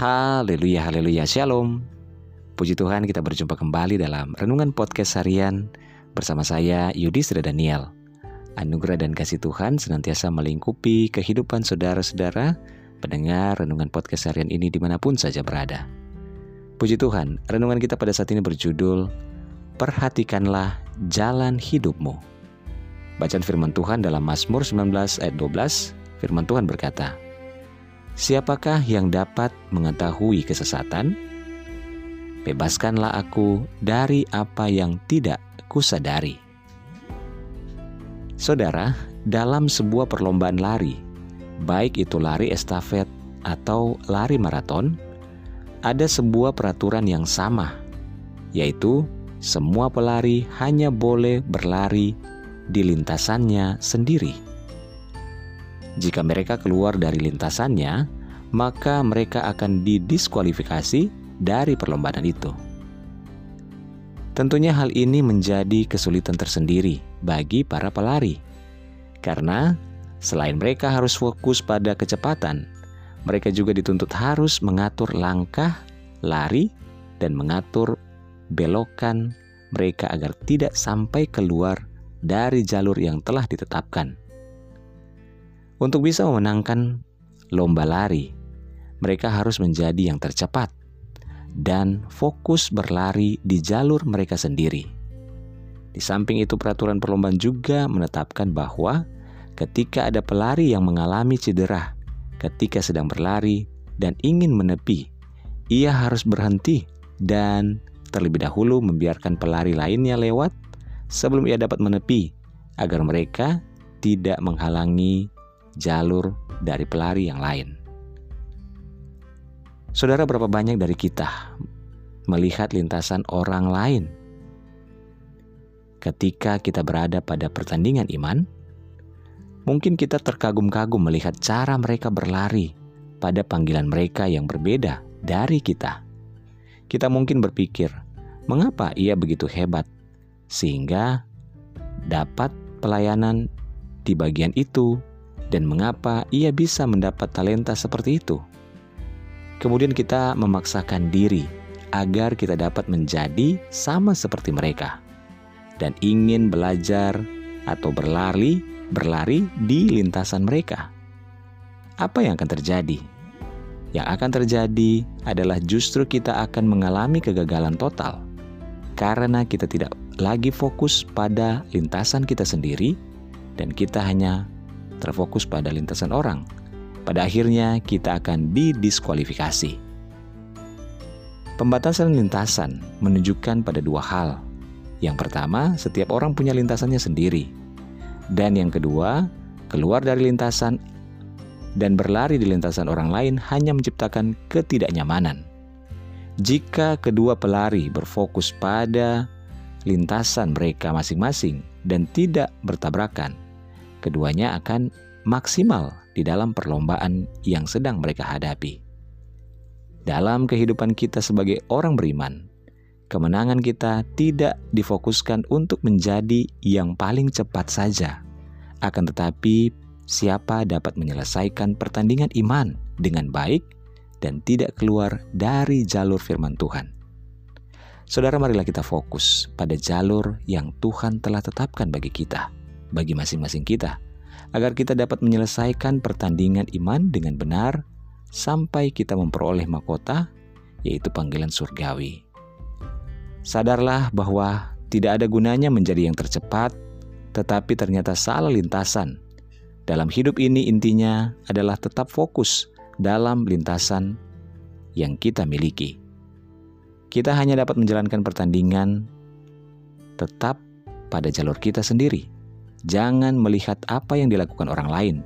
Haleluya, haleluya, shalom. Puji Tuhan kita berjumpa kembali dalam Renungan Podcast Harian bersama saya Yudhistira Daniel. Anugerah dan kasih Tuhan senantiasa melingkupi kehidupan saudara-saudara pendengar Renungan Podcast Harian ini di mana pun saja berada. Puji Tuhan, renungan kita pada saat ini berjudul Perhatikanlah Jalan Hidupmu. Bacaan firman Tuhan dalam Mazmur 19 ayat 12, firman Tuhan berkata, Siapakah yang dapat mengetahui kesesatan? Bebaskanlah aku dari apa yang tidak kusadari. Saudara, dalam sebuah perlombaan lari, baik itu lari estafet atau lari maraton, ada sebuah peraturan yang sama, yaitu semua pelari hanya boleh berlari di lintasannya sendiri. Jika mereka keluar dari lintasannya, maka mereka akan didiskualifikasi dari perlombaan itu. Tentunya hal ini menjadi kesulitan tersendiri bagi para pelari. Karena selain mereka harus fokus pada kecepatan, mereka juga dituntut harus mengatur langkah, lari, dan mengatur belokan mereka agar tidak sampai keluar dari jalur yang telah ditetapkan. Untuk bisa memenangkan lomba lari, mereka harus menjadi yang tercepat dan fokus berlari di jalur mereka sendiri. Di samping itu, peraturan perlombaan juga menetapkan bahwa ketika ada pelari yang mengalami cedera ketika sedang berlari dan ingin menepi, ia harus berhenti dan terlebih dahulu membiarkan pelari lainnya lewat sebelum ia dapat menepi, agar mereka tidak menghalangi jalur dari pelari yang lain. Saudara, berapa banyak dari kita melihat lintasan orang lain ketika kita berada pada pertandingan iman? Mungkin kita terkagum-kagum melihat cara mereka berlari pada panggilan mereka yang berbeda dari kita. Kita mungkin berpikir, mengapa ia begitu hebat sehingga dapat pelayanan di bagian itu dan mengapa ia bisa mendapat talenta seperti itu. Kemudian kita memaksakan diri agar kita dapat menjadi sama seperti mereka dan ingin belajar atau berlari berlari di lintasan mereka. Apa yang akan terjadi? Yang akan terjadi adalah justru kita akan mengalami kegagalan total karena kita tidak lagi fokus pada lintasan kita sendiri dan kita hanya terfokus pada lintasan orang. Pada akhirnya kita akan didiskualifikasi. Pembatasan lintasan menunjukkan pada dua hal. Yang pertama, setiap orang punya lintasannya sendiri. Dan yang kedua, keluar dari lintasan dan berlari di lintasan orang lain hanya menciptakan ketidaknyamanan. Jika kedua pelari berfokus pada lintasan mereka masing-masing dan tidak bertabrakan, keduanya akan maksimal di dalam perlombaan yang sedang mereka hadapi. Dalam kehidupan kita sebagai orang beriman, kemenangan kita tidak difokuskan untuk menjadi yang paling cepat saja, akan tetapi siapa dapat menyelesaikan pertandingan iman dengan baik dan tidak keluar dari jalur firman Tuhan. Saudara, marilah kita fokus pada jalur yang Tuhan telah tetapkan bagi kita bagi masing-masing kita, agar kita dapat menyelesaikan pertandingan iman dengan benar sampai kita memperoleh mahkota, yaitu panggilan surgawi. Sadarlah bahwa tidak ada gunanya menjadi yang tercepat, tetapi ternyata salah lintasan. Dalam hidup ini intinya adalah tetap fokus dalam lintasan yang kita miliki. Kita hanya dapat menjalankan pertandingan tetap pada jalur kita sendiri Jangan melihat apa yang dilakukan orang lain.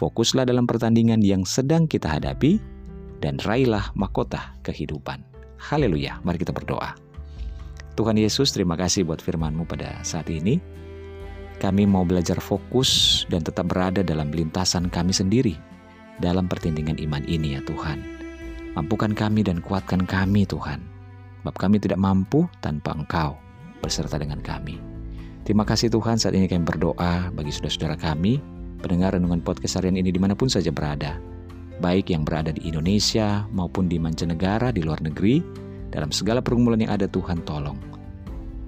Fokuslah dalam pertandingan yang sedang kita hadapi dan raihlah mahkota kehidupan. Haleluya. Mari kita berdoa. Tuhan Yesus, terima kasih buat firman-Mu pada saat ini. Kami mau belajar fokus dan tetap berada dalam lintasan kami sendiri dalam pertandingan iman ini ya Tuhan. Mampukan kami dan kuatkan kami Tuhan. Sebab kami tidak mampu tanpa Engkau berserta dengan kami. Terima kasih Tuhan saat ini kami berdoa bagi saudara-saudara kami, pendengar renungan podcast harian ini di mana pun saja berada. baik yang berada di Indonesia maupun di mancanegara di luar negeri, dalam segala pergumulan yang ada Tuhan tolong.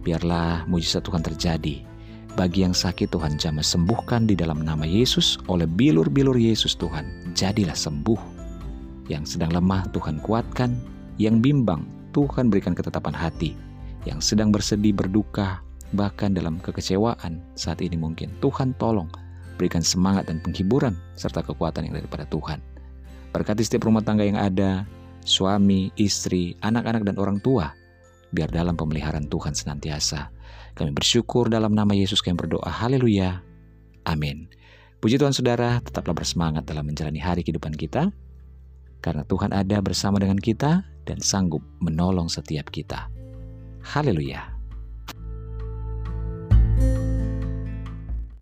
Biarlah mujizat Tuhan terjadi. Bagi yang sakit Tuhan jamah sembuhkan di dalam nama Yesus oleh bilur-bilur Yesus Tuhan. Jadilah sembuh. Yang sedang lemah Tuhan kuatkan, yang bimbang Tuhan berikan ketetapan hati, yang sedang bersedih berduka bahkan dalam kekecewaan saat ini mungkin. Tuhan tolong berikan semangat dan penghiburan serta kekuatan yang daripada Tuhan. Berkati setiap rumah tangga yang ada, suami, istri, anak-anak dan orang tua, biar dalam pemeliharaan Tuhan senantiasa. Kami bersyukur dalam nama Yesus kami berdoa. Haleluya. Amin. Puji Tuhan saudara, tetaplah bersemangat dalam menjalani hari kehidupan kita. Karena Tuhan ada bersama dengan kita dan sanggup menolong setiap kita. Haleluya.